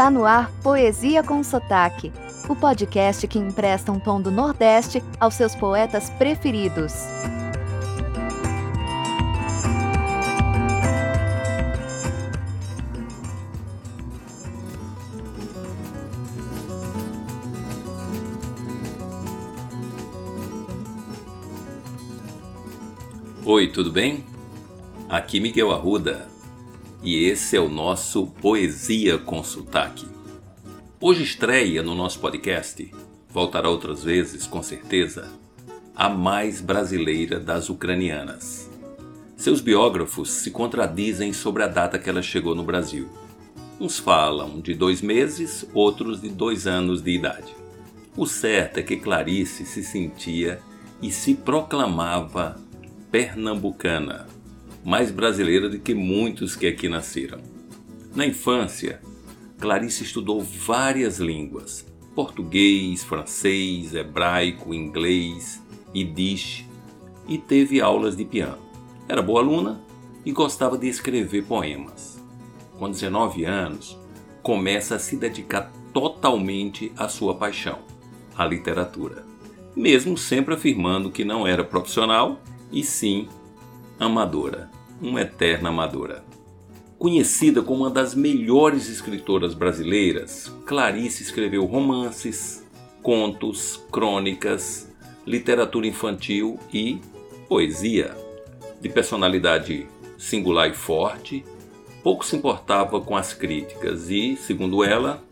Está no ar Poesia com Sotaque, o podcast que empresta um tom do Nordeste aos seus poetas preferidos. Oi, tudo bem? Aqui Miguel Arruda e esse é o nosso Poesia com Sotaque. Hoje estreia no nosso podcast, voltará outras vezes com certeza, a mais brasileira das ucranianas. Seus biógrafos se contradizem sobre a data que ela chegou no Brasil. Uns falam de dois meses, outros de dois anos de idade. O certo é que Clarice se sentia e se proclamava pernambucana, mais brasileira do que muitos que aqui nasceram. Na infância, Clarice estudou várias línguas: português, francês, hebraico, inglês, yiddish e teve aulas de piano. Era boa aluna e gostava de escrever poemas. Com 19 anos, começa a se dedicar totalmente à sua paixão, a literatura, mesmo sempre afirmando que não era profissional e sim amadora, uma eterna amadora. Conhecida como uma das melhores escritoras brasileiras, Clarice escreveu romances, contos, crônicas, literatura infantil e poesia. De personalidade singular e forte, pouco se importava com as críticas e, segundo ela,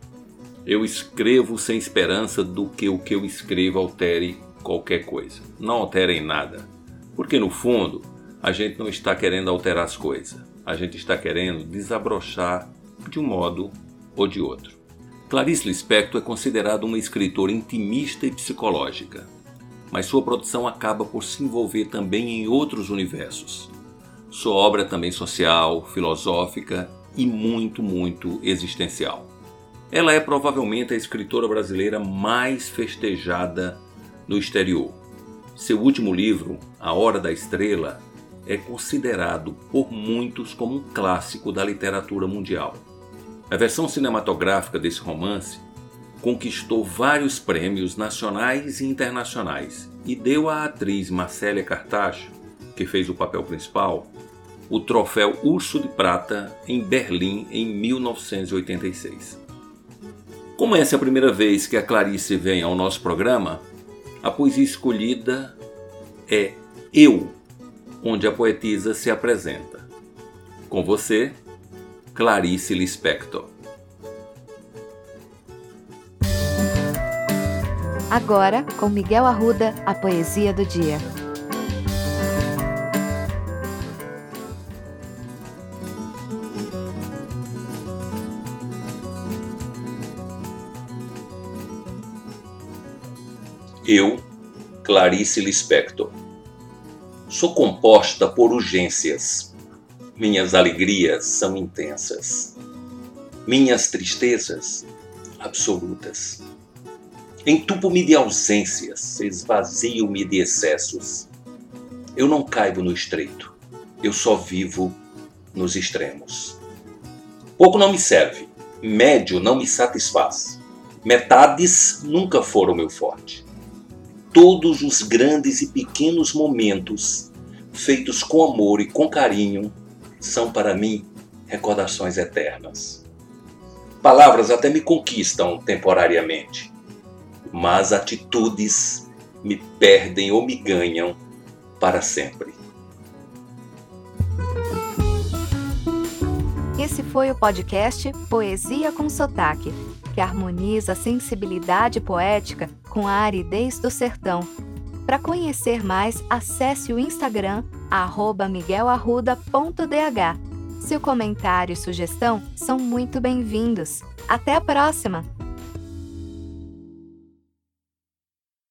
eu escrevo sem esperança do que o que eu escrevo altere qualquer coisa. Não alterem nada. Porque no fundo, a gente não está querendo alterar as coisas, a gente está querendo desabrochar de um modo ou de outro. Clarice Lispector é considerada uma escritora intimista e psicológica, mas sua produção acaba por se envolver também em outros universos. Sua obra é também social, filosófica e muito, muito existencial. Ela é provavelmente a escritora brasileira mais festejada no exterior. Seu último livro, A Hora da Estrela, é considerado por muitos como um clássico da literatura mundial. A versão cinematográfica desse romance conquistou vários prêmios nacionais e internacionais e deu à atriz Marcélia Cartacho, que fez o papel principal, o troféu Urso de Prata em Berlim em 1986. Como essa é a primeira vez que a Clarice vem ao nosso programa, a poesia escolhida é Eu, onde a poetisa se apresenta. Com você, Clarice Lispector. Agora, com Miguel Arruda, a poesia do dia. Eu, Clarice Lispector. Sou composta por urgências. Minhas alegrias são intensas. Minhas tristezas, absolutas. Entupo-me de ausências, esvazio-me de excessos. Eu não caibo no estreito, eu só vivo nos extremos. Pouco não me serve, médio não me satisfaz. Metades nunca foram meu forte todos os grandes e pequenos momentos feitos com amor e com carinho são para mim recordações eternas. Palavras até me conquistam temporariamente, mas atitudes me perdem ou me ganham para sempre. Esse foi o podcast Poesia com Sotaque que harmoniza a sensibilidade poética com a aridez do sertão. Para conhecer mais, acesse o Instagram miguelarruda.dh. Seu comentário e sugestão são muito bem-vindos. Até a próxima!